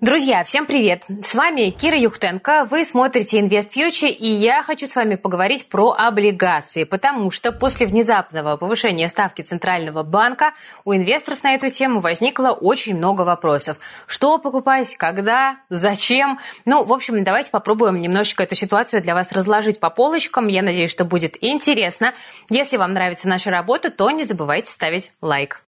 Друзья, всем привет! С вами Кира Юхтенко, вы смотрите Invest Future, и я хочу с вами поговорить про облигации, потому что после внезапного повышения ставки Центрального банка у инвесторов на эту тему возникло очень много вопросов. Что покупать, когда, зачем? Ну, в общем, давайте попробуем немножечко эту ситуацию для вас разложить по полочкам. Я надеюсь, что будет интересно. Если вам нравится наша работа, то не забывайте ставить лайк.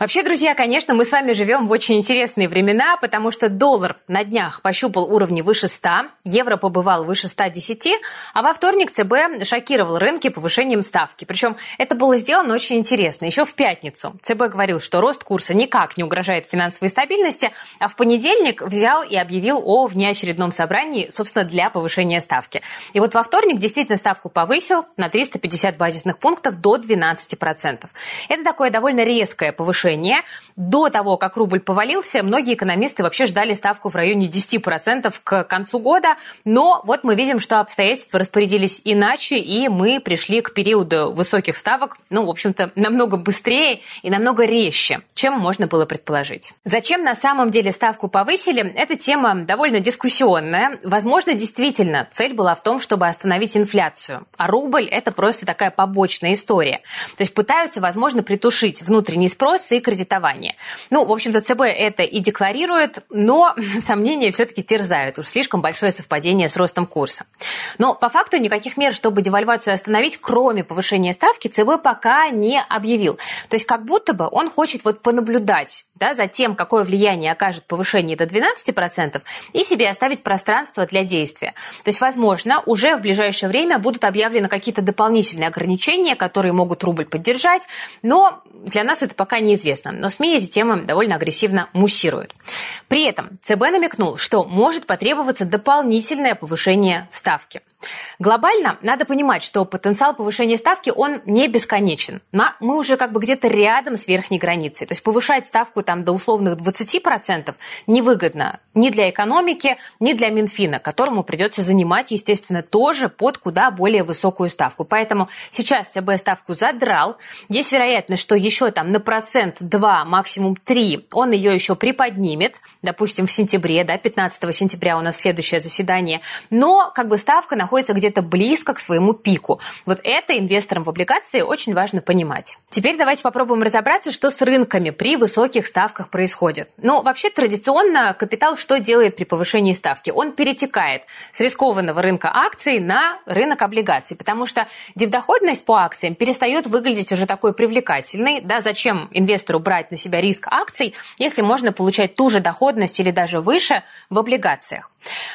Вообще, друзья, конечно, мы с вами живем в очень интересные времена, потому что доллар на днях пощупал уровни выше 100, евро побывал выше 110, а во вторник ЦБ шокировал рынки повышением ставки. Причем это было сделано очень интересно. Еще в пятницу ЦБ говорил, что рост курса никак не угрожает финансовой стабильности, а в понедельник взял и объявил о внеочередном собрании, собственно, для повышения ставки. И вот во вторник действительно ставку повысил на 350 базисных пунктов до 12%. Это такое довольно резкое повышение повышение. До того, как рубль повалился, многие экономисты вообще ждали ставку в районе 10% к концу года. Но вот мы видим, что обстоятельства распорядились иначе, и мы пришли к периоду высоких ставок, ну, в общем-то, намного быстрее и намного резче, чем можно было предположить. Зачем на самом деле ставку повысили? Эта тема довольно дискуссионная. Возможно, действительно, цель была в том, чтобы остановить инфляцию. А рубль – это просто такая побочная история. То есть пытаются, возможно, притушить внутренний спрос и кредитования. Ну, в общем-то, ЦБ это и декларирует, но сомнения все-таки терзают. Уж слишком большое совпадение с ростом курса. Но по факту никаких мер, чтобы девальвацию остановить, кроме повышения ставки, ЦБ пока не объявил. То есть как будто бы он хочет вот понаблюдать да, за тем, какое влияние окажет повышение до 12%, и себе оставить пространство для действия. То есть, возможно, уже в ближайшее время будут объявлены какие-то дополнительные ограничения, которые могут рубль поддержать, но для нас это пока неизвестно. Но СМИ эти темы довольно агрессивно муссируют. При этом ЦБ намекнул, что может потребоваться дополнительное повышение ставки. Глобально надо понимать, что потенциал повышения ставки, он не бесконечен. Мы уже как бы где-то рядом с верхней границей. То есть повышать ставку там до условных 20% невыгодно ни для экономики, ни для Минфина, которому придется занимать, естественно, тоже под куда более высокую ставку. Поэтому сейчас ЦБ ставку задрал. Есть вероятность, что еще там на процент 2, максимум 3 он ее еще приподнимет, допустим, в сентябре, да, 15 сентября у нас следующее заседание. Но как бы ставка находится находится где-то близко к своему пику. Вот это инвесторам в облигации очень важно понимать. Теперь давайте попробуем разобраться, что с рынками при высоких ставках происходит. Ну, вообще традиционно капитал что делает при повышении ставки? Он перетекает с рискованного рынка акций на рынок облигаций, потому что дивдоходность по акциям перестает выглядеть уже такой привлекательной. Да, зачем инвестору брать на себя риск акций, если можно получать ту же доходность или даже выше в облигациях?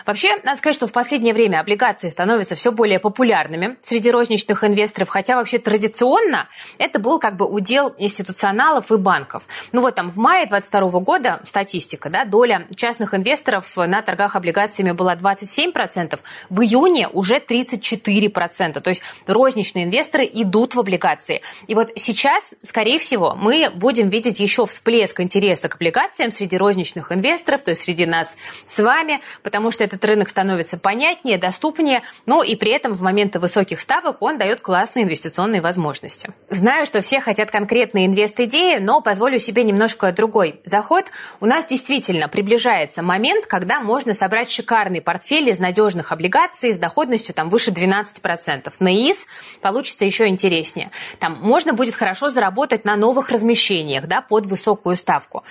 Вообще, надо сказать, что в последнее время облигации становятся все более популярными среди розничных инвесторов, хотя вообще традиционно это был как бы удел институционалов и банков. Ну вот там в мае 2022 года статистика, да, доля частных инвесторов на торгах облигациями была 27%, в июне уже 34%. То есть розничные инвесторы идут в облигации. И вот сейчас, скорее всего, мы будем видеть еще всплеск интереса к облигациям среди розничных инвесторов, то есть среди нас с вами, потому что этот рынок становится понятнее, доступнее, но и при этом в моменты высоких ставок он дает классные инвестиционные возможности. Знаю, что все хотят конкретные инвест-идеи, но позволю себе немножко другой заход. У нас действительно приближается момент, когда можно собрать шикарный портфель из надежных облигаций с доходностью там выше 12%. На ИИС получится еще интереснее. Там можно будет хорошо заработать на новых размещениях да, под высокую ставку.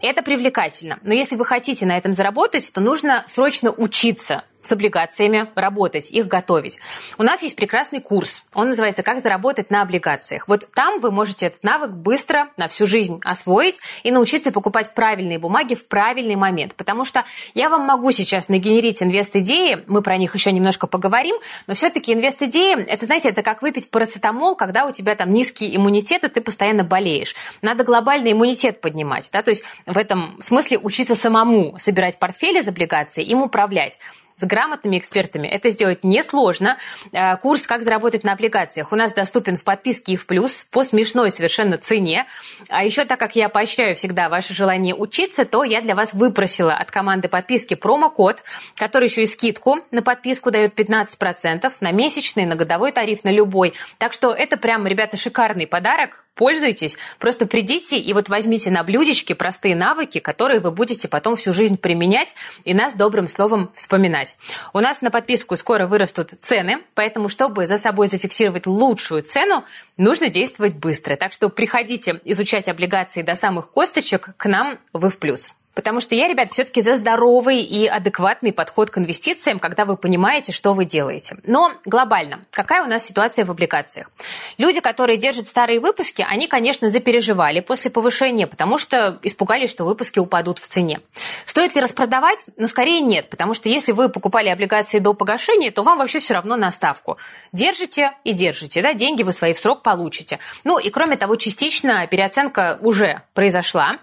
Это привлекательно. Но если вы хотите на этом заработать, то нужно срочно учиться с облигациями работать, их готовить. У нас есть прекрасный курс. Он называется «Как заработать на облигациях». Вот там вы можете этот навык быстро на всю жизнь освоить и научиться покупать правильные бумаги в правильный момент. Потому что я вам могу сейчас нагенерить инвест-идеи, мы про них еще немножко поговорим, но все-таки инвест-идеи, это, знаете, это как выпить парацетамол, когда у тебя там низкий иммунитет, и ты постоянно болеешь. Надо глобальный иммунитет поднимать. Да? То есть в этом смысле учиться самому собирать портфели из облигаций, им управлять с грамотными экспертами это сделать несложно. Э, курс «Как заработать на облигациях» у нас доступен в подписке и в плюс по смешной совершенно цене. А еще так как я поощряю всегда ваше желание учиться, то я для вас выпросила от команды подписки промокод, который еще и скидку на подписку дает 15% на месячный, на годовой тариф, на любой. Так что это прям, ребята, шикарный подарок пользуйтесь. Просто придите и вот возьмите на блюдечке простые навыки, которые вы будете потом всю жизнь применять и нас добрым словом вспоминать. У нас на подписку скоро вырастут цены, поэтому, чтобы за собой зафиксировать лучшую цену, нужно действовать быстро. Так что приходите изучать облигации до самых косточек к нам вы в плюс. Потому что я, ребят, все-таки за здоровый и адекватный подход к инвестициям, когда вы понимаете, что вы делаете. Но глобально, какая у нас ситуация в облигациях? Люди, которые держат старые выпуски, они, конечно, запереживали после повышения, потому что испугались, что выпуски упадут в цене. Стоит ли распродавать? Ну, скорее нет, потому что если вы покупали облигации до погашения, то вам вообще все равно на ставку. Держите и держите, да, деньги вы свои в срок получите. Ну и кроме того, частично переоценка уже произошла.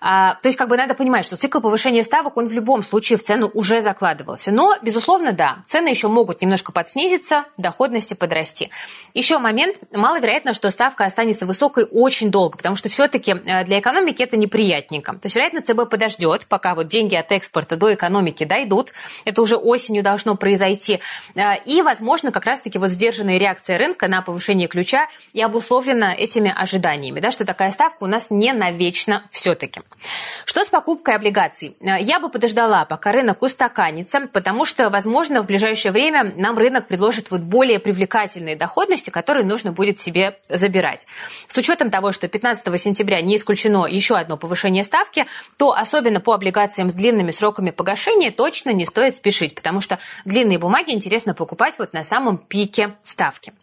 А, то есть как бы надо понимать, что цикл повышения ставок, он в любом случае в цену уже закладывался. Но, безусловно, да, цены еще могут немножко подснизиться, доходности подрасти. Еще момент, маловероятно, что ставка останется высокой очень долго, потому что все-таки э, для экономики это неприятненько. То есть, вероятно, ЦБ подождет, пока вот деньги от экспорта до экономики дойдут. Это уже осенью должно произойти. Э, и, возможно, как раз-таки вот сдержанная реакция рынка на повышение ключа и обусловлена этими ожиданиями, да, что такая ставка у нас не навечно все-таки. Что с покупкой облигаций? Я бы подождала, пока рынок устаканится, потому что, возможно, в ближайшее время нам рынок предложит вот более привлекательные доходности, которые нужно будет себе забирать. С учетом того, что 15 сентября не исключено еще одно повышение ставки, то особенно по облигациям с длинными сроками погашения точно не стоит спешить, потому что длинные бумаги интересно покупать вот на самом пике ставки.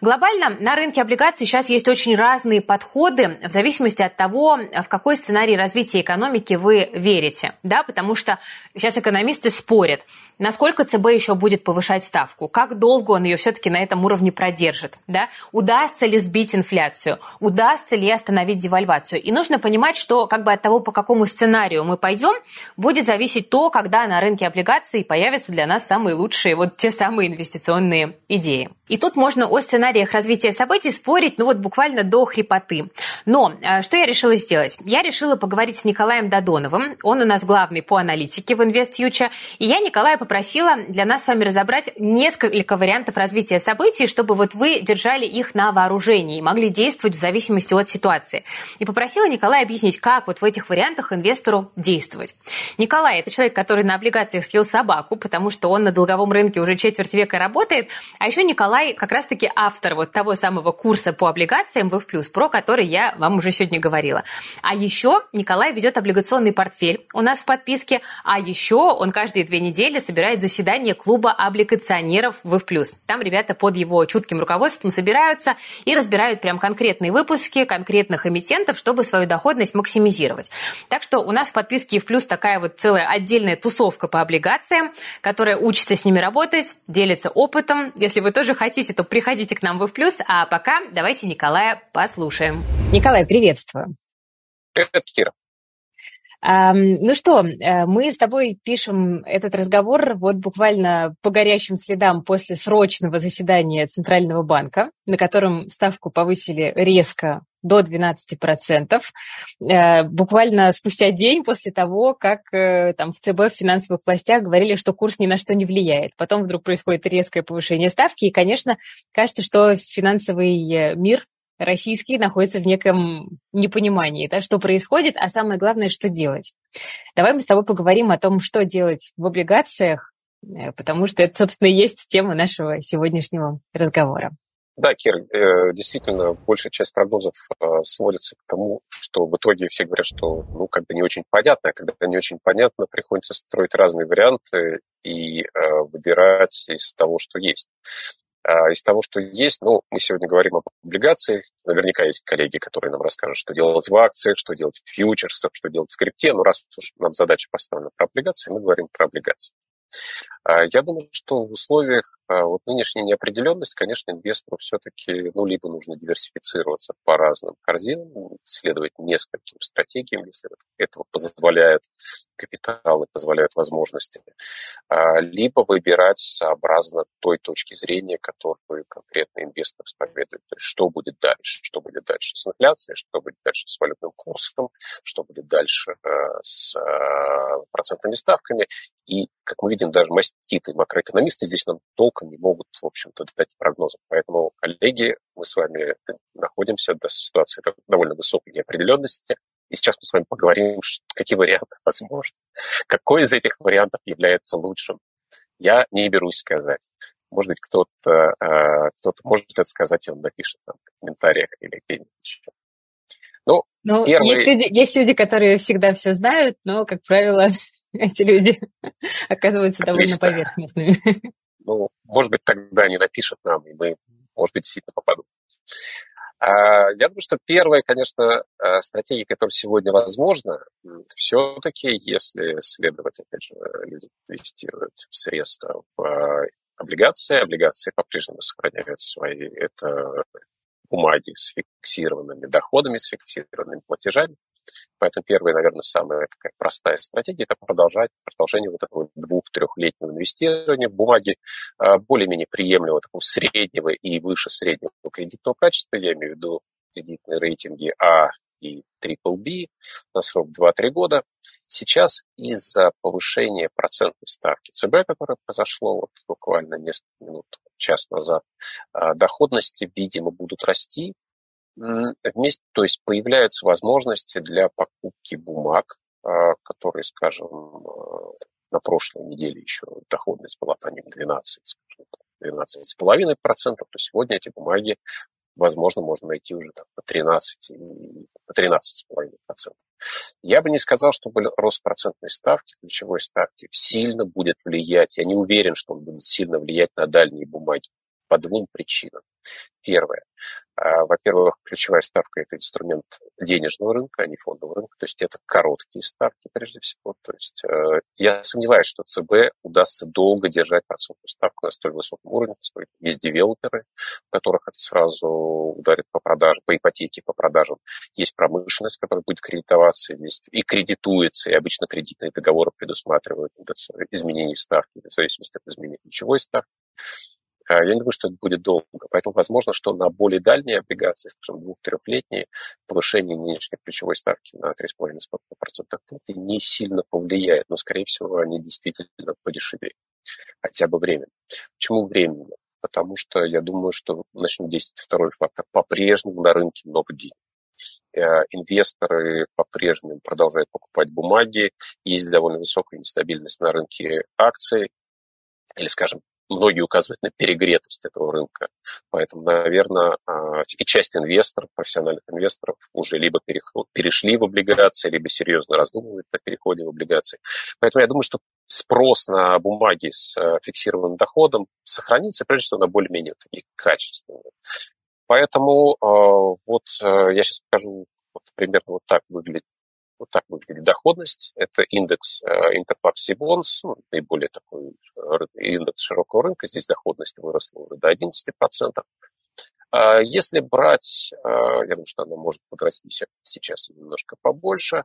Глобально на рынке облигаций сейчас есть очень разные подходы в зависимости от того, в какой сценарий развития экономики вы верите, да, потому что сейчас экономисты спорят, насколько ЦБ еще будет повышать ставку, как долго он ее все-таки на этом уровне продержит, да, удастся ли сбить инфляцию, удастся ли остановить девальвацию. И нужно понимать, что как бы от того, по какому сценарию мы пойдем, будет зависеть то, когда на рынке облигаций появятся для нас самые лучшие, вот те самые инвестиционные идеи. И тут можно о сценариях развития событий спорить, ну вот буквально до хрипоты. Но э, что я решила сделать? Я решила поговорить с Николаем Додоновым. Он у нас главный по аналитике в InvestFuture. И я Николая попросила для нас с вами разобрать несколько вариантов развития событий, чтобы вот вы держали их на вооружении и могли действовать в зависимости от ситуации. И попросила Николая объяснить, как вот в этих вариантах инвестору действовать. Николай – это человек, который на облигациях слил собаку, потому что он на долговом рынке уже четверть века работает. А еще Николай как раз-таки автор вот того самого курса по облигациям в плюс, про который я вам уже сегодня говорила. А еще Николай ведет облигационный портфель у нас в подписке, а еще он каждые две недели собирает заседание клуба облигационеров в плюс. Там ребята под его чутким руководством собираются и разбирают прям конкретные выпуски конкретных эмитентов, чтобы свою доходность максимизировать. Так что у нас в подписке в плюс такая вот целая отдельная тусовка по облигациям, которая учится с ними работать, делится опытом. Если вы тоже хотите, то приходите к нам в плюс. А пока давайте Николая послушаем. Николай, приветствую. Привет, Кира. Ну что, э, мы с тобой пишем этот разговор вот буквально по горящим следам после срочного заседания Центрального банка, на котором ставку повысили резко до 12%, э, буквально спустя день после того, как э, там в ЦБ в финансовых властях говорили, что курс ни на что не влияет. Потом вдруг происходит резкое повышение ставки, и, конечно, кажется, что финансовый мир российский находится в неком непонимании, да, что происходит, а самое главное, что делать. Давай мы с тобой поговорим о том, что делать в облигациях, э, потому что это, собственно, и есть тема нашего сегодняшнего разговора. Да, Кир, э, действительно, большая часть прогнозов э, сводится к тому, что в итоге все говорят, что ну, как бы не очень понятно, а когда не очень понятно, приходится строить разные варианты и выбирать из того, что есть. А, из того, что есть, ну, мы сегодня говорим об облигациях. Наверняка есть коллеги, которые нам расскажут, что делать в акциях, что делать в фьючерсах, что делать в крипте. Но раз уж нам задача поставлена про облигации, мы говорим про облигации. А, я думаю, что в условиях а, вот нынешней неопределенности, конечно, инвестору все-таки ну, либо нужно диверсифицироваться по разным корзинам, следовать нескольким стратегиям, если этого позволяет капитал и позволяют возможности, а, либо выбирать сообразно той точки зрения, которую конкретно инвестор исповедует. То есть что будет дальше, что будет дальше с инфляцией, что будет дальше с валютным курсом, что будет дальше с процентными ставками. И, как мы видим, даже аппетиты. Макроэкономисты здесь нам толком не могут, в общем-то, дать прогнозов. Поэтому, коллеги, мы с вами находимся в ситуации довольно высокой неопределенности. И сейчас мы с вами поговорим, какие варианты возможны, какой из этих вариантов является лучшим. Я не берусь сказать. Может быть, кто-то э, кто может это сказать, и он напишет там в комментариях или где-нибудь еще. Ну, ну первый... есть, люди, есть люди, которые всегда все знают, но, как правило, эти люди оказываются Отлично. довольно поверхностными. Ну, может быть, тогда они напишут нам, и мы, может быть, действительно попадем. А, я думаю, что первая, конечно, э, стратегия, которая сегодня возможна, все-таки, если следовать, опять же, люди инвестируют средства в облигации, облигации по-прежнему сохраняют свои, это бумаги с фиксированными доходами, с фиксированными платежами. Поэтому первая, наверное, самая такая простая стратегия – это продолжать, продолжение вот этого двух-трехлетнего инвестирования в бумаги а, более-менее приемлемого, такого среднего и выше среднего кредитного качества, я имею в виду кредитные рейтинги А и BBB на срок 2-3 года. Сейчас из-за повышения процентной ставки ЦБ, которое произошло вот буквально несколько минут, час назад, а, доходности, видимо, будут расти, вместе, то есть появляются возможности для покупки бумаг, а, которые, скажем, а, на прошлой неделе еще доходность была по ним 12, 12,5%, то сегодня эти бумаги, возможно, можно найти уже там, по 13, по 13,5%. Я бы не сказал, что рост процентной ставки, ключевой ставки, сильно будет влиять. Я не уверен, что он будет сильно влиять на дальние бумаги по двум причинам. Первое. А, во-первых, ключевая ставка – это инструмент денежного рынка, а не фондового рынка. То есть это короткие ставки, прежде всего. То есть э, я сомневаюсь, что ЦБ удастся долго держать процентную ставку на столь высоком уровне, поскольку есть девелоперы, у которых это сразу ударит по продажам, по ипотеке, по продажам. Есть промышленность, которая будет кредитоваться, есть и кредитуется, и обычно кредитные договоры предусматривают изменение ставки в зависимости от изменения ключевой ставки. А, я не думаю, что это будет долго. Поэтому возможно, что на более дальние облигации, скажем, двух-трехлетние, повышение нынешней ключевой ставки на 3,5% пункта не сильно повлияет, но, скорее всего, они действительно подешевеют. Хотя бы временно. Почему временно? Потому что я думаю, что начнет действовать второй фактор. По-прежнему на рынке много денег э, инвесторы по-прежнему продолжают покупать бумаги, есть довольно высокая нестабильность на рынке акций, или, скажем, многие указывают на перегретость этого рынка. Поэтому, наверное, а, и часть инвесторов, профессиональных инвесторов уже либо перешли в облигации, либо серьезно раздумывают о переходе в облигации. Поэтому я думаю, что спрос на бумаги с э, фиксированным доходом сохранится, прежде всего, на более-менее такие качественные. Поэтому э, вот э, я сейчас покажу вот примерно вот так выглядит вот так выглядит доходность. Это индекс Interpax Bonds, ну, наиболее такой э, индекс широкого рынка. Здесь доходность выросла уже до 11%. А если брать, э, я думаю, что она может подрасти сейчас немножко побольше,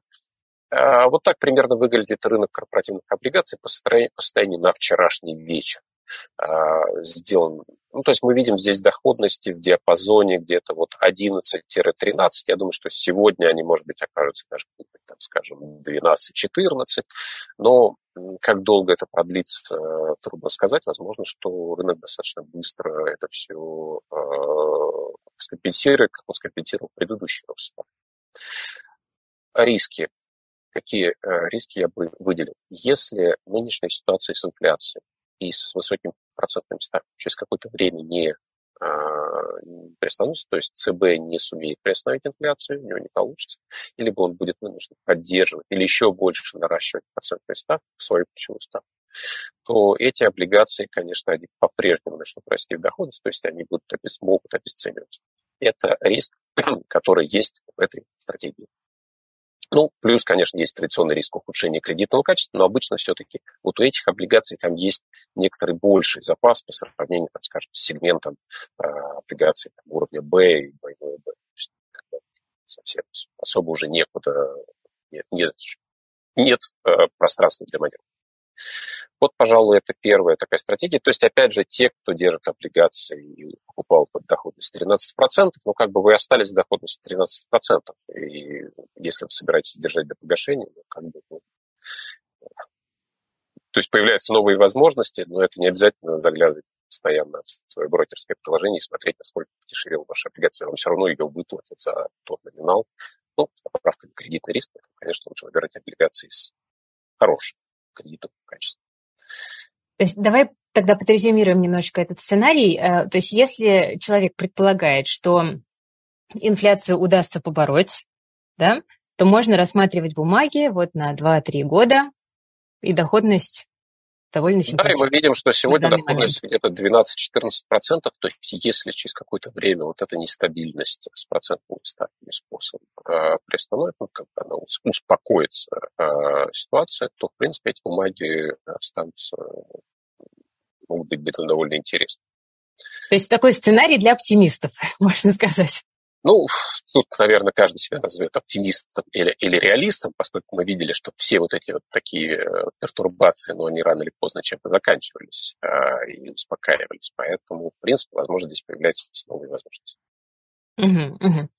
э, вот так примерно выглядит рынок корпоративных облигаций по состоянию на вчерашний вечер. Сделан ну, то есть мы видим здесь доходности в диапазоне где-то вот 11-13. Я думаю, что сегодня они, может быть, окажутся даже, там, скажем, 12-14. Но как долго это продлится, трудно сказать. Возможно, что рынок достаточно быстро это все э, скомпенсирует, как он скомпенсировал предыдущий рост. Риски. Какие э, риски я бы выделил? Если нынешняя ситуация с инфляцией и с высоким процентными ставками через какое-то время не а, приостановится, то есть ЦБ не сумеет приостановить инфляцию, у него не получится, или он будет вынужден поддерживать или еще больше наращивать процентные ставки, свою ключевую ставку, то эти облигации, конечно, они по-прежнему начнут расти в доходность, то есть они будут, могут обесцениваться. Это риск, который есть в этой стратегии. Ну, плюс, конечно, есть традиционный риск ухудшения кредитного качества, но обычно все-таки вот у этих облигаций там есть некоторый больший запас по сравнению, так скажем, с сегментом э, облигаций там, уровня B и двойной B. совсем особо уже некуда, нет, нет, нет э, пространства для маневра. Вот, пожалуй, это первая такая стратегия. То есть, опять же, те, кто держит облигации и покупал под доходность 13%, ну, как бы вы остались с доходностью 13%. И если вы собираетесь держать до погашения, ну, как бы, ну, то есть появляются новые возможности, но это не обязательно заглядывать постоянно в свое брокерское приложение и смотреть, насколько подешевела ваша облигация. Вам все равно ее выплатят за тот номинал. Ну, с поправкой на кредитный риск, конечно, лучше выбирать облигации с хорошим кредитом качеством. То есть давай тогда подрезюмируем немножечко этот сценарий. Э, то есть если человек предполагает, что инфляцию удастся побороть, да, то можно рассматривать бумаги вот на 2-3 года, и доходность довольно симпатичная. Да, и мы видим, что сегодня доходность где-то 12-14%, то есть если через какое-то время вот эта нестабильность с процентными ставками способом э, приостановит, ну, как она успокоится э, ситуация, то, в принципе, эти бумаги останутся, могут быть довольно интересны. То есть такой сценарий для оптимистов, можно сказать. Ну, тут, наверное, каждый себя назовет оптимистом или, или реалистом, поскольку мы видели, что все вот эти вот такие э, пертурбации, но они рано или поздно чем-то заканчивались э, и успокаивались. Поэтому, в принципе, возможно, здесь появляются новые возможности. Угу, угу.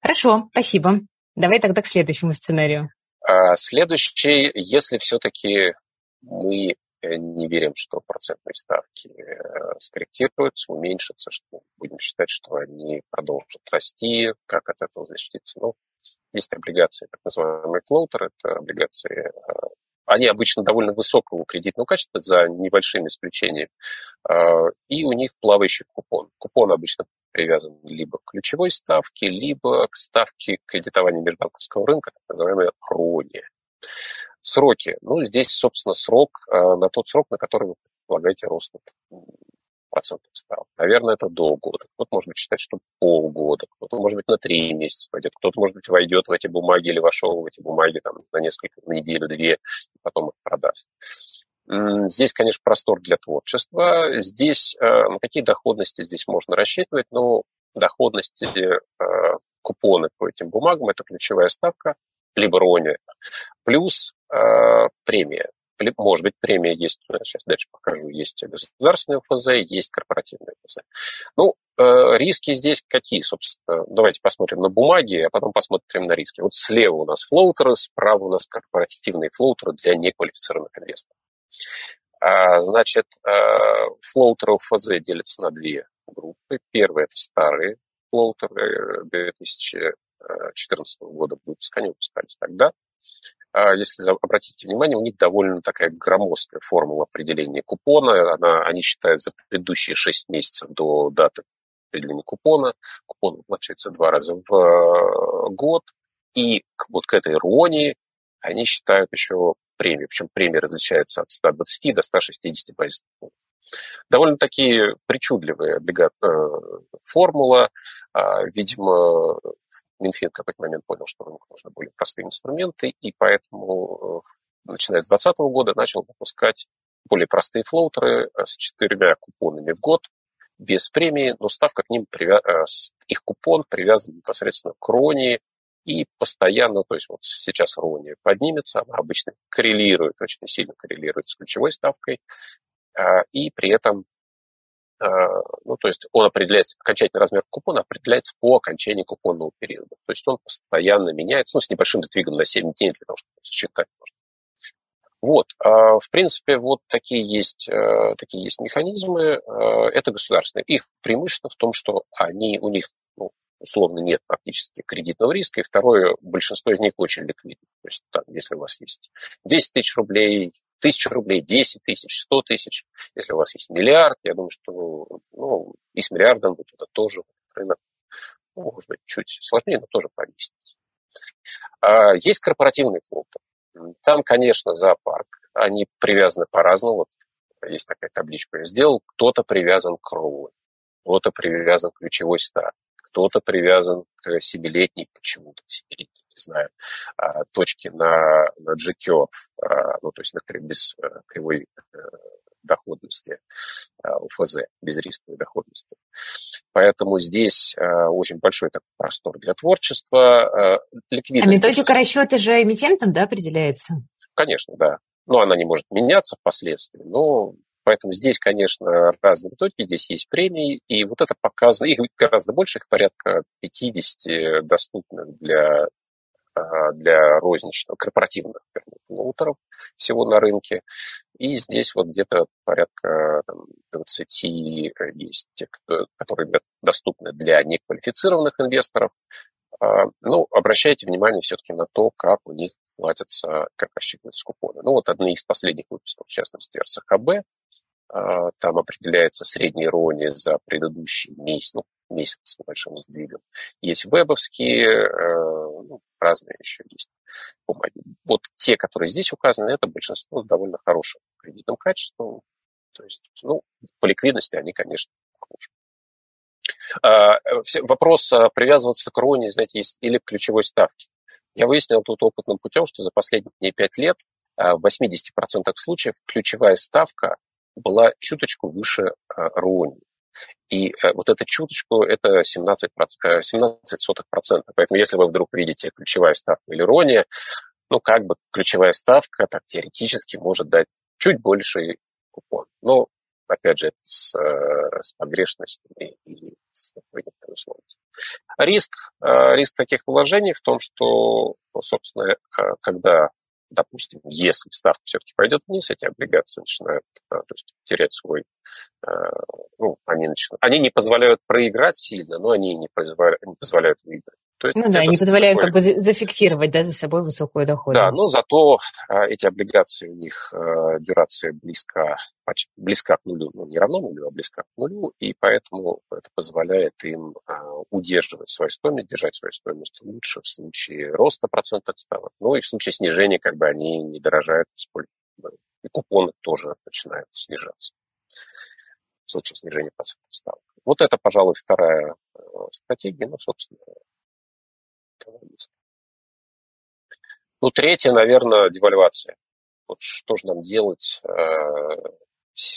Хорошо, спасибо. Давай тогда к следующему сценарию. А следующий, если все-таки мы не верим, что процентные ставки э, скорректируются, уменьшатся, что будем считать, что они продолжат расти. Как от этого защититься? Ну, есть облигации, так называемые флоутер, это облигации, э, они обычно довольно высокого кредитного качества, за небольшими исключениями, и у них плавающий купон. Купон обычно привязан либо к ключевой ставке, либо к ставке кредитования межбанковского рынка, так называемой РОНИ. Сроки. Ну, здесь, собственно, срок э, на тот срок, на который вы предполагаете рост процентов ставок. Наверное, это до года. Кто-то, может быть, считать, что полгода, кто-то, может быть, на три месяца пойдет, кто-то, может быть, войдет в эти бумаги или вошел в эти бумаги там, на несколько, на неделю-две, и потом их продаст. Здесь, конечно, простор для творчества. Здесь, э, на какие доходности здесь можно рассчитывать? Ну, доходности э, купоны по этим бумагам – это ключевая ставка, либо РОНИ, плюс э, премия. Может быть, премия есть, сейчас дальше покажу, есть государственные ФЗ, есть корпоративные ФЗ. Ну, э, риски здесь какие, собственно? Давайте посмотрим на бумаги, а потом посмотрим на риски. Вот слева у нас флоутеры, справа у нас корпоративные флоутеры для неквалифицированных инвесторов. А, значит, э, флоутеры ФЗ делятся на две группы. Первые – это старые флоутеры 2014 года выпуска, они выпускались тогда. А если обратите внимание, у них довольно такая громоздкая формула определения купона. Она, они считают за предыдущие 6 месяцев до даты определения купона. Купон выплачивается два раза в э, год. И вот к этой иронии они считают еще премию. Причем премия различается от 120 до 160 базисных пунктов. Довольно такие причудливые облига... Э, формула. А, видимо, Минфин в какой-то момент понял, что рынку нужны более простые инструменты, и поэтому, э, начиная с 2020 года, начал выпускать более простые флоутеры э, с четырьмя купонами в год, без премии, но ставка к ним. Э, их купон привязан непосредственно к Рони, и постоянно, то есть вот сейчас Рони поднимется, она обычно коррелирует, очень сильно коррелирует с ключевой ставкой, и при этом ну, то есть он определяется, окончательный размер купона определяется по окончании купонного периода. То есть он постоянно меняется, ну, с небольшим сдвигом на 7 дней, для того, чтобы считать можно. Вот, а, в принципе, вот такие есть, э, такие есть механизмы. Э, это государственные. Их преимущество в том, что они, у них ну, условно нет практически кредитного риска, и второе, большинство из них очень ликвидны. То есть там, если у вас есть 10 тысяч рублей, тысячу рублей, 10 тысяч, 100 тысяч. Если у вас есть миллиард, я думаю, что ну, и с миллиардом вы туда тоже рынок, ну, может быть, чуть сложнее, но тоже поместить. А, есть корпоративные фонды. Там, конечно, зоопарк. Они привязаны по-разному. Вот есть такая табличка, я сделал. Кто-то привязан к РОВ, кто-то привязан к ключевой ставке, кто-то привязан к семилетней, почему-то семилетней не знаю, а, точки на, на G-curve, а, ну, то есть на, без э, кривой э, доходности а, УФЗ, без рисковой доходности. Поэтому здесь очень большой такой простор для творчества. Ликвидность. А методика расчета же эмитентом, да, определяется? Конечно, да. Но она не может меняться впоследствии, но Поэтому здесь, конечно, разные методики, здесь есть премии, и вот это показано, их гораздо больше, их порядка 50 доступных для для розничного, корпоративных флоутеров всего на рынке. И здесь вот где-то порядка там, 20 есть те, которые доступны для неквалифицированных инвесторов. А, ну, обращайте внимание все-таки на то, как у них платятся, как рассчитываются купоны. Ну, вот одни из последних выпусков, в частности, РСХБ, а, там определяется средний рони за предыдущий месяц, ну, месяц с небольшим сдвигом. Есть вебовские, э, разные еще есть бумаги. Вот те, которые здесь указаны, это большинство с довольно хорошим кредитным качеством. То есть, ну, по ликвидности они, конечно, хуже. А, вопрос а, привязываться к рони, знаете, есть или к ключевой ставке. Я выяснил тут опытным путем, что за последние пять лет в 80% случаев ключевая ставка была чуточку выше рони. И э, вот эта чуточку – это 17, 17 сотых процента. Поэтому если вы вдруг видите ключевая ставка или рония, ну, как бы ключевая ставка так теоретически может дать чуть больший купон. Но, опять же, с, э, с погрешностями и с некоторой условностью. Риск, э, риск таких вложений в том, что, собственно, когда допустим, если ставка все-таки пойдет вниз, эти облигации начинают то есть, терять свой Э, ну, они, начинают, они не позволяют проиграть сильно, но они не позволяют, не позволяют выиграть. То есть ну да, они позволяют такой... как бы зафиксировать да, за собой высокую доходность. Да, но зато а, эти облигации, у них а, дюрация близка, почти, близка к нулю, ну не равно нулю, а близка к нулю, и поэтому это позволяет им а, удерживать свою стоимость, держать свою стоимость лучше в случае роста процентных ставок, ну и в случае снижения как бы они не дорожают, и купоны тоже начинают снижаться в случае снижения процентных ставок. Вот это, пожалуй, вторая э, стратегия, ну, собственно, Ну, третье, наверное, девальвация. Вот что же нам делать? Э,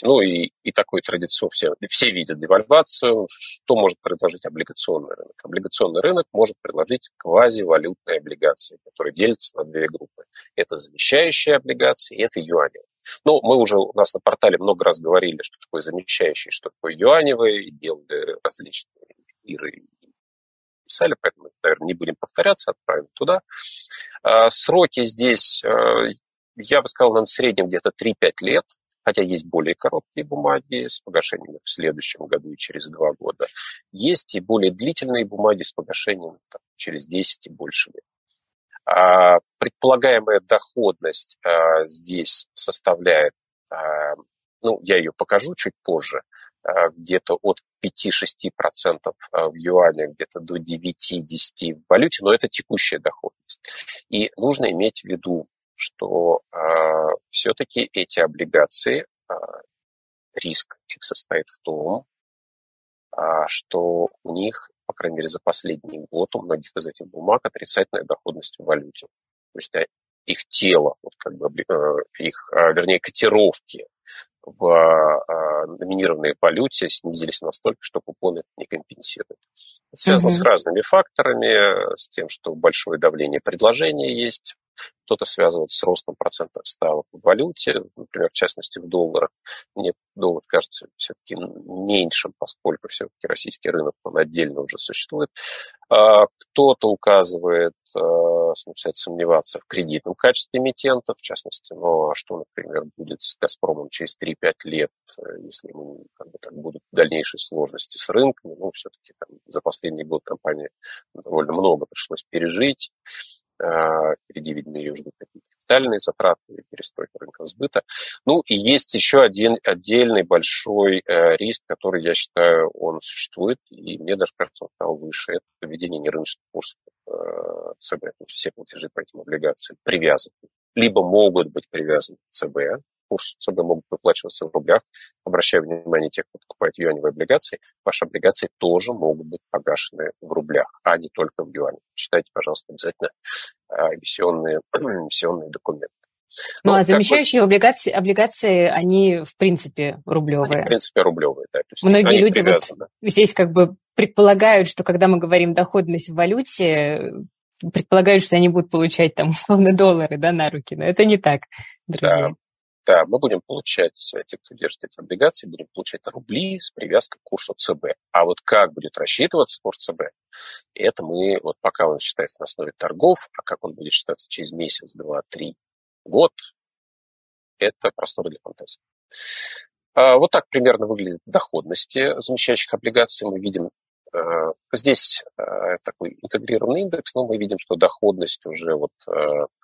ну, и, и такой традицию все, все видят девальвацию. Что может предложить облигационный рынок? Облигационный рынок может предложить квазивалютные облигации, которые делятся на две группы. Это замещающие облигации, и это юани. Ну, мы уже у нас на портале много раз говорили, что такое замещающий, что такое юаневые, и делали различные иры и писали, поэтому, наверное, не будем повторяться, отправим туда. А, сроки здесь, а, я бы сказал, наверное, в среднем где-то 3-5 лет, хотя есть более короткие бумаги с погашением в следующем году и через два года. Есть и более длительные бумаги с погашением там, через 10 и больше лет. А, предполагаемая доходность а, здесь составляет, а, ну, я ее покажу чуть позже, где-то от 5-6% в юанях, где-то до 9-10% в валюте, но это текущая доходность. И нужно иметь в виду, что все-таки эти облигации, риск их состоит в том, что у них по крайней мере, за последний год у многих из этих бумаг отрицательная доходность в валюте. То есть их тело, вот как бы, э, их, вернее, котировки в а, номинированной валюте снизились настолько, что купоны не компенсируют. Это связано mm-hmm. с разными факторами, с тем, что большое давление предложения есть кто-то связывает с ростом процентных ставок в валюте, например, в частности в долларах. Мне доллар кажется все-таки меньшим, поскольку все-таки российский рынок, он отдельно уже существует. А кто-то указывает, начинает а, сомневаться в кредитном качестве эмитентов, в частности, ну, а что, например, будет с «Газпромом» через 3-5 лет, если как бы, так, будут дальнейшие сложности с рынками. Ну, все-таки там, за последний год компания довольно много пришлось пережить. Впереди видны ее ждут какие-то капитальные затраты, перестройка рынка сбыта. Ну и есть еще один отдельный большой э, риск, который, я считаю, он существует, и мне даже кажется, он стал выше. Это поведение нерыночных курсов э, ЦБ. То есть все платежи по этим облигациям привязаны, либо могут быть привязаны к ЦБ, курс ЦБ могут выплачиваться в рублях. Обращаю внимание тех, кто покупает юаневые облигации, ваши облигации тоже могут быть погашены в рублях, а не только в юане. Читайте, пожалуйста, обязательно а, эмиссионные, эмиссионные документы. Ну, ну а замещающие вот... облигации, облигации, они в принципе рублевые. Они в принципе рублевые, да. То есть Многие люди вот здесь как бы предполагают, что когда мы говорим доходность в валюте, предполагают, что они будут получать там условно доллары да, на руки, но это не так, друзья. Да, да, мы будем получать, те, кто держит эти облигации, будем получать рубли с привязкой к курсу ЦБ. А вот как будет рассчитываться курс ЦБ, это мы, вот пока он считается на основе торгов, а как он будет считаться через месяц, два, три, год – это простор для фантазии. А, вот так примерно выглядят доходности замещающих облигаций. Мы видим здесь а, такой интегрированный индекс, но мы видим, что доходность уже вот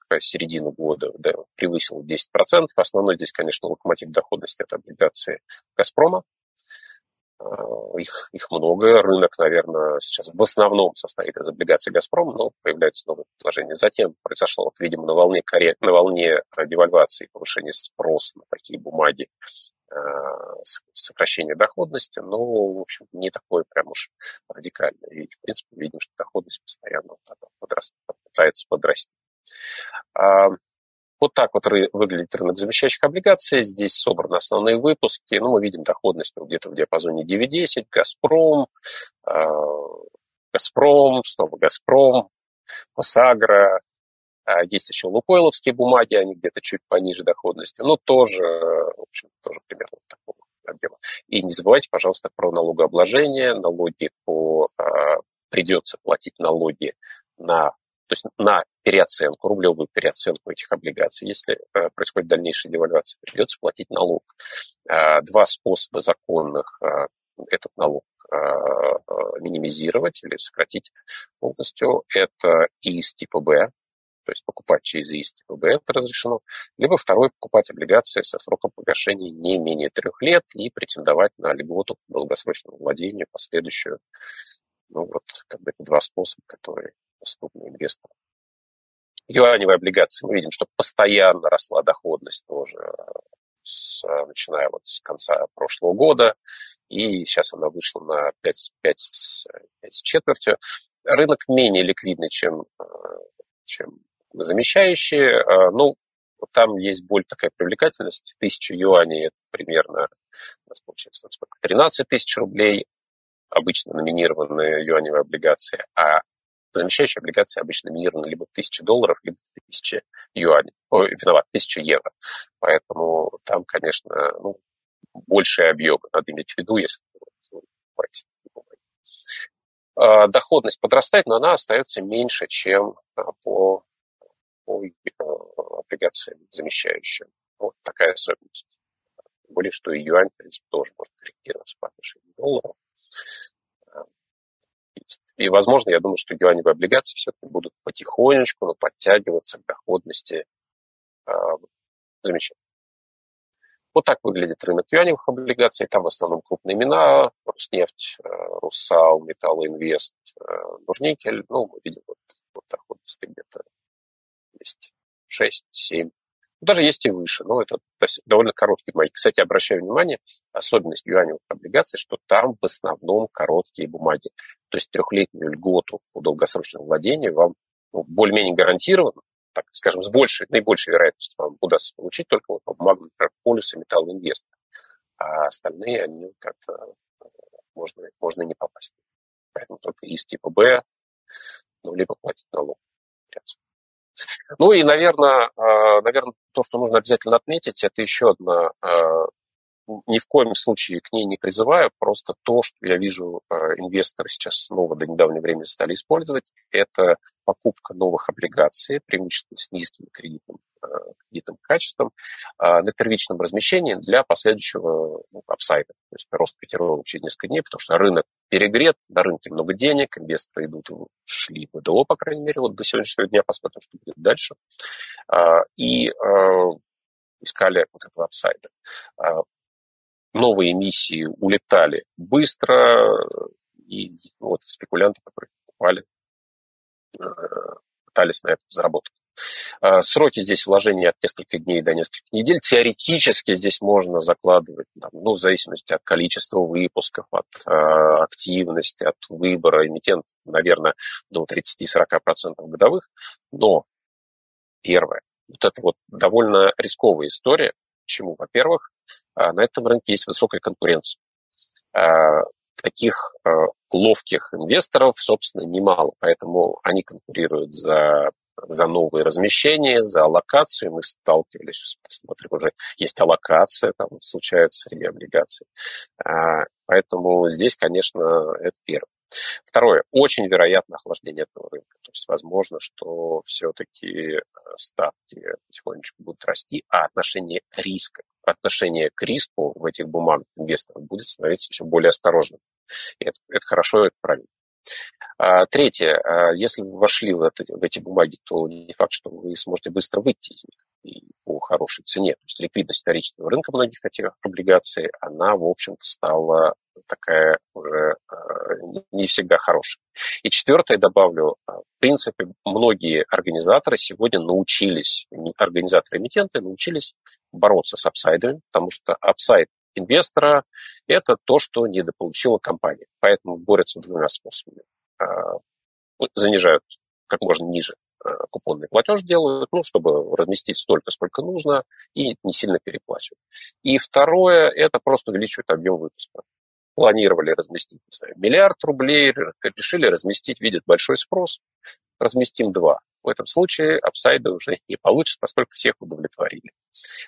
к середину года да, превысила 10%. Основной здесь, конечно, локомотив доходности – это облигации «Газпрома». Их, их много. Рынок, наверное, сейчас в основном состоит из облигаций «Газпрома», но появляются новые предложения. Затем произошло, вот, видимо, на волне, на волне девальвации повышения спроса на такие бумаги Э, сокращение доходности, но, в общем, не такое прям уж радикальное. И, в принципе, видим, что доходность постоянно подраст, пытается подрасти. Вот так вот выглядит рынок замещающих облигаций. Здесь собраны основные выпуски. Ну, мы видим доходность ну, где-то в диапазоне 9-10. Газпром, а, Газпром, снова Газпром, Посагра, а есть еще лукойловские бумаги, они где-то чуть пониже доходности, но тоже, в общем, тоже примерно такого объема. И не забывайте, пожалуйста, про налогообложение. Налоги по... А, придется платить налоги на то есть на переоценку, рублевую переоценку этих облигаций. Если э, происходит дальнейшая девальвация, придется платить налог. Э, два способа законных э, этот налог минимизировать или сократить полностью. Это из типа Б, то есть покупать через ИИС типа Б это разрешено, либо второй покупать облигации со сроком погашения не менее трех лет и претендовать на льготу по долгосрочному владению последующую. Ну вот, как бы это два способа, которые доступны инвесторам. Юаневые облигации мы видим, что постоянно росла доходность тоже, с, начиная вот с конца прошлого года, и сейчас она вышла на 5, 5, 5 с четвертью. Рынок менее ликвидный, чем, э, чем замещающие. А, ну, там есть более такая привлекательность. Тысяча юаней – это примерно, у нас получается, сколько, 13 тысяч рублей, обычно номинированные юаневые облигации, а замещающие облигации обычно номинированы либо тысячи долларов, либо тысячи юаней. Ой, виноват, тысяча евро. Поэтому там, конечно, ну, большие объемы надо иметь в виду, если а, доходность подрастает, но она остается меньше, чем а, по по облигациям замещающим. Вот такая особенность. Тем более, что и юань, в принципе, тоже может корректироваться по отношению к доллару. И, возможно, я думаю, что юаневые облигации все-таки будут потихонечку, но подтягиваться к доходности э, замещения. Вот так выглядит рынок юаневых облигаций. Там в основном крупные имена. Роснефть, Русал, Металлоинвест, Нурникель. Ну, мы видим вот, вот доходность где-то есть 6, 7. Даже есть и выше, но это довольно короткие бумаги. Кстати, обращаю внимание, особенность юаневых облигаций, что там в основном короткие бумаги. То есть трехлетнюю льготу по долгосрочному владению вам ну, более-менее гарантированно, так скажем, с большей, наибольшей вероятностью вам удастся получить только вот по бумагам полюса Металл Инвест. А остальные, они как-то можно, можно не попасть. Поэтому только из типа Б, ну, либо платить налог. Ну и, наверное, а, наверное, то, что нужно обязательно отметить, это еще одна а, ни в коем случае к ней не призываю, просто то, что я вижу, а, инвесторы сейчас снова до недавнего времени стали использовать, это покупка новых облигаций, преимущественно с низким кредитным, кредитным качеством, на первичном размещении для последующего ну, апсайда, то есть рост котировок через несколько дней, потому что рынок перегрет, на рынке много денег, инвесторы идут, шли в ВДО, по крайней мере, вот до сегодняшнего дня, посмотрим, что будет дальше, а, и а, искали вот этого апсайда. А, новые эмиссии улетали быстро, и вот спекулянты, которые покупали, пытались на этом заработать. А, сроки здесь вложения от нескольких дней до нескольких недель. Теоретически здесь можно закладывать, ну, в зависимости от количества выпусков, от э, активности, от выбора эмитента, наверное, до 30-40% годовых. Но первое, вот это вот довольно рисковая история. Почему? Во-первых, а, на этом рынке есть высокая конкуренция. Таких ловких инвесторов, собственно, немало, поэтому они конкурируют за за новые размещения, за аллокацию. Мы сталкивались, сейчас посмотрим, уже есть аллокация, там случается среди. А, поэтому здесь, конечно, это первое. Второе. Очень вероятно охлаждение этого рынка. То есть возможно, что все-таки а, ставки потихонечку будут расти, а отношение риска, отношение к риску в этих бумагах инвесторов будет становиться все более осторожным. И это, это хорошо, это правильно. А, третье. А, если вы вошли в, это, в эти бумаги, то не факт, что вы сможете быстро выйти из них и по хорошей цене. То есть ликвидность вторичного рынка многих этих облигаций, она, в общем-то, стала такая уже а, не всегда хорошая. И четвертое добавлю, в принципе, многие организаторы сегодня научились, организаторы-эмитенты научились бороться с апсайдами, потому что апсайд инвестора – это то, что недополучила компания. Поэтому борются двумя способами. А, занижают как можно ниже а, купонный платеж делают, ну, чтобы разместить столько, сколько нужно, и не сильно переплачивать. И второе, это просто увеличивают объем выпуска. Планировали разместить, не знаю, миллиард рублей, решили разместить, видят большой спрос, разместим два. В этом случае апсайда уже не получится, поскольку всех удовлетворили.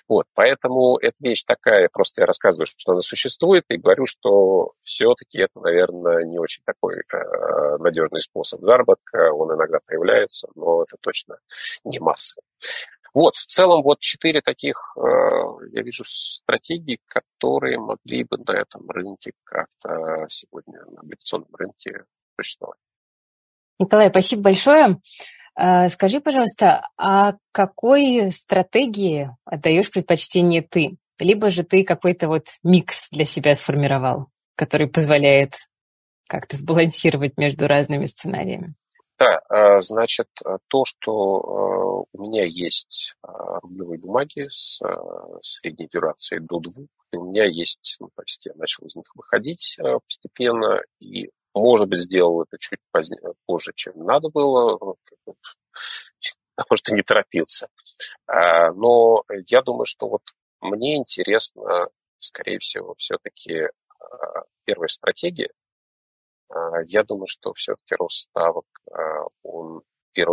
Вот, поэтому эта вещь такая, просто я рассказываю, что она существует, и говорю, что все-таки это, наверное, не очень такой э, надежный способ заработка. Он иногда появляется, но это точно не масса. Вот, в целом, вот четыре таких, э, я вижу, стратегии, которые могли бы на этом рынке как-то сегодня, на облигационном рынке существовать. Николай, спасибо большое. А, скажи, пожалуйста, а какой стратегии отдаешь предпочтение ты? Либо же ты какой-то вот микс для себя сформировал, который позволяет как-то сбалансировать между разными сценариями? Да, а, значит, то, что а, у меня есть рублевые бумаги с средней дюрацией до двух, и у меня есть, ну, то есть я начал из них выходить постепенно, и может быть, сделал это чуть позднее, позже, чем надо было, потому что не торопился. А, но я думаю, что вот мне интересно, скорее всего, все-таки а, первая стратегия. А, я думаю, что все-таки рост ставок, он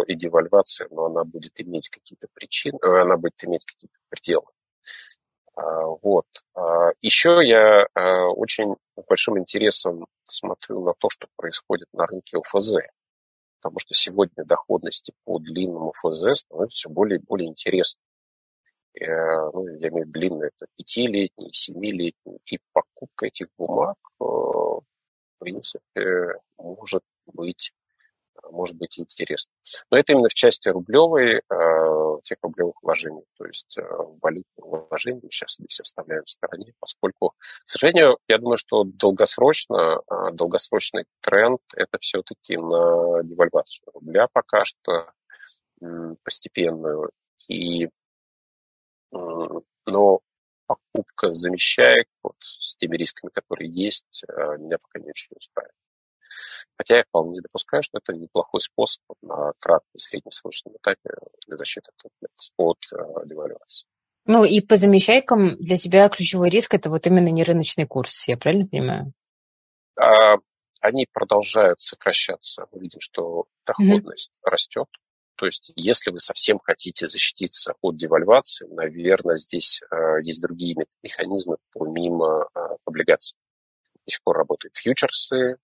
и девальвация, но она будет иметь какие-то причины, э, она будет иметь какие-то пределы. Вот. Еще я очень большим интересом смотрю на то, что происходит на рынке ОФЗ, потому что сегодня доходности по длинному ФЗ становятся все более и более интересны. Э, ну, я имею в виду длинные, это пятилетние, семилетние, и покупка этих бумаг, э, в принципе, может быть может быть интересно. Но это именно в части рублевой, э, тех рублевых вложений. То есть э, валютные вложения мы сейчас здесь оставляем в стороне, поскольку, к сожалению, я думаю, что долгосрочно, э, долгосрочный тренд – это все-таки на девальвацию рубля пока что постепенную. И, но покупка замещает вот, с теми рисками, которые есть, меня пока не очень устраивает. Хотя я вполне допускаю, что это неплохой способ на кратком и среднесрочном этапе для защиты от э, девальвации. Ну и по замещайкам для тебя ключевой риск это вот именно не рыночный курс, я правильно понимаю? А, они продолжают сокращаться. Мы видим, что доходность mm-hmm. растет. То есть, если вы совсем хотите защититься от девальвации, наверное, здесь э, есть другие механизмы помимо э, облигаций. До сих пор работают фьючерсы,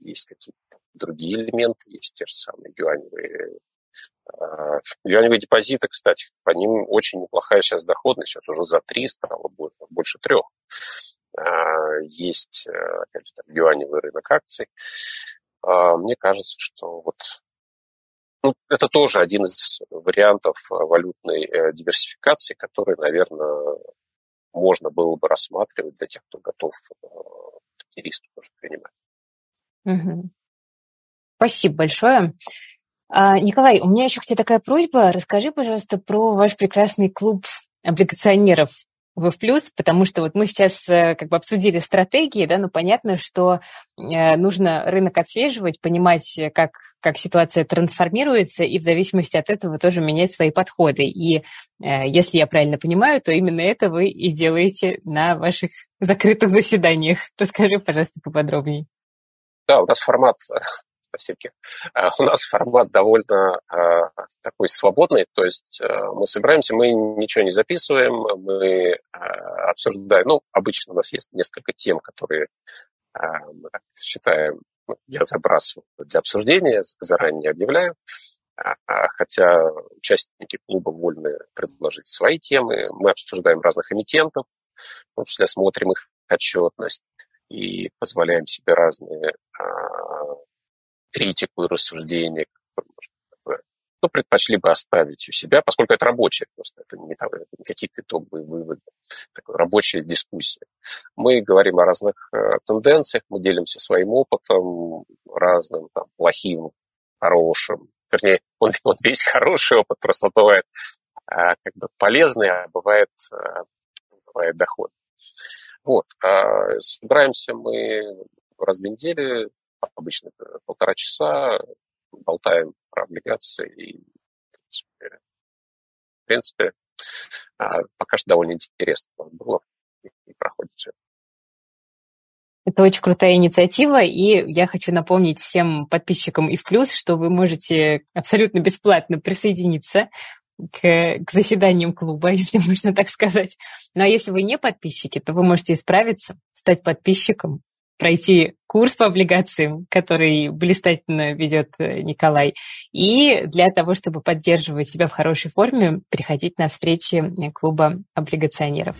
есть какие-то другие элементы, есть те же самые юаневые а, Юаневые депозиты, кстати, по ним очень неплохая сейчас доходность, сейчас уже за 3 стало больше трех. А, есть, э, опять же, там, юаневый рынок акций. Мне кажется, что вот ну, это тоже один из вариантов валютной э, диверсификации, который, наверное, можно было бы рассматривать для тех, кто готов э, такие риски тоже принимать. Угу. Спасибо большое. А, Николай, у меня еще к тебе такая просьба. Расскажи, пожалуйста, про ваш прекрасный клуб облигационеров в плюс, потому что вот мы сейчас э, как бы обсудили стратегии, да, но понятно, что э, нужно рынок отслеживать, понимать, как, как ситуация трансформируется, и в зависимости от этого тоже менять свои подходы. И э, если я правильно понимаю, то именно это вы и делаете на ваших закрытых заседаниях. Расскажи, пожалуйста, поподробнее. Да, у нас формат спасибо. А, у нас формат довольно а, такой свободный, то есть а, мы собираемся, мы ничего не записываем, мы обсуждаем, ну, обычно у нас есть несколько тем, которые мы так считаем, ну, я забрасываю для обсуждения, заранее объявляю. а, а, хотя участники клуба вольны предложить свои темы. Мы обсуждаем разных эмитентов, в том числе смотрим их отчетность и позволяем себе разные а, критику и рассуждения, но предпочли бы оставить у себя, поскольку это рабочая просто, это не, там, не какие-то итоговые выводы, такая рабочая дискуссия. Мы говорим о разных э, тенденциях, мы делимся своим опытом, разным, там, плохим, хорошим. Вернее, он, он весь хороший опыт просто бывает э, как бы полезный, а бывает, э, бывает доход. Вот. Э, собираемся мы раз в неделю, обычно полтора часа, болтаем про облигации и, в принципе, а, пока что довольно интересно было и проходит все. Это очень крутая инициатива, и я хочу напомнить всем подписчикам и в плюс, что вы можете абсолютно бесплатно присоединиться к, к заседаниям клуба, если можно так сказать. Ну а если вы не подписчики, то вы можете исправиться, стать подписчиком, пройти курс по облигациям, который блистательно ведет э, Николай, и для того, чтобы поддерживать себя в хорошей форме, приходить на встречи э, клуба облигационеров.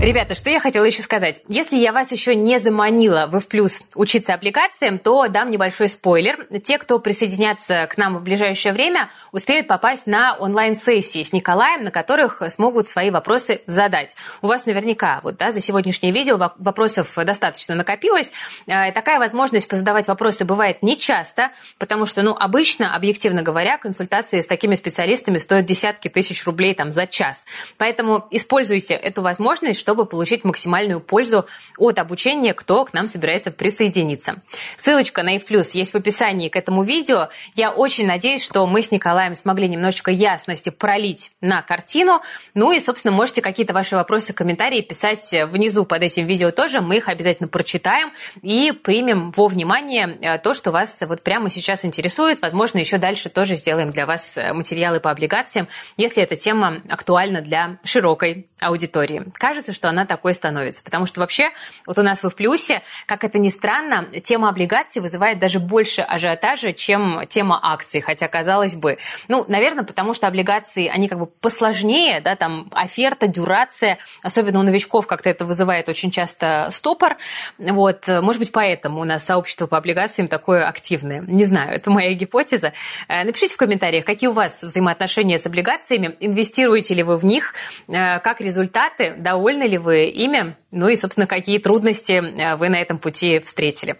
Ребята, что я хотела еще сказать. Если я вас еще не заманила в плюс учиться аппликациям, то дам небольшой спойлер. Те, кто присоединятся к нам в ближайшее время, успеют попасть на онлайн-сессии с Николаем, на которых смогут свои вопросы задать. У вас наверняка вот, да, за сегодняшнее видео вопросов достаточно накопилось. Э, такая возможность позадавать вопросы бывает нечасто, потому что, ну, обычно, объективно говоря, консультации с такими специалистами стоят десятки тысяч рублей там за час. Поэтому используйте эту возможность, чтобы получить максимальную пользу от обучения, кто к нам собирается присоединиться. Ссылочка на Plus есть в описании к этому видео. Я очень надеюсь, что мы с Николаем смогли немножечко ясности пролить на картину. Ну и, собственно, можете какие-то ваши вопросы, комментарии писать внизу под этим видео тоже. Мы их обязательно прочитаем и примем во внимание э, то, что вас вот прямо сейчас интересует. Возможно, еще дальше тоже сделаем для вас э, материалы по облигациям, если эта тема актуальна для широкой аудитории. Кажется, что она такой становится. Потому что вообще вот у нас в плюсе, как это ни странно, тема облигаций вызывает даже больше ажиотажа, чем тема акций. Хотя, казалось бы, ну, наверное, потому что облигации, они как бы посложнее, да, там оферта, дюрация, особенно у новичков как-то это вызывает очень часто стопор. Вот, может быть, поэтому у нас сообщество по облигациям такое активное. Не знаю, это моя гипотеза. Э, напишите в комментариях, какие у вас взаимоотношения с облигациями, инвестируете ли вы в них, э, как результаты, довольны ли вы ими, ну и, собственно, какие трудности э, вы на этом пути встретили.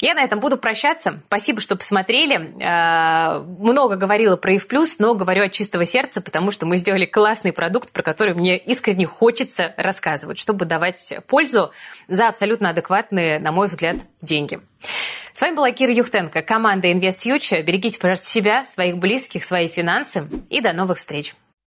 Я на этом буду прощаться. Спасибо, что посмотрели. Э, много говорила про EF+, но говорю от чистого сердца, потому что мы сделали классный продукт, про который мне искренне хочется рассказывать, чтобы давать пользу за абсолютно адекватные, на мой взгляд, деньги. С вами была Кира Юхтенко, команда Invest Future. Берегите, пожалуйста, себя, своих близких, свои финансы и до новых встреч.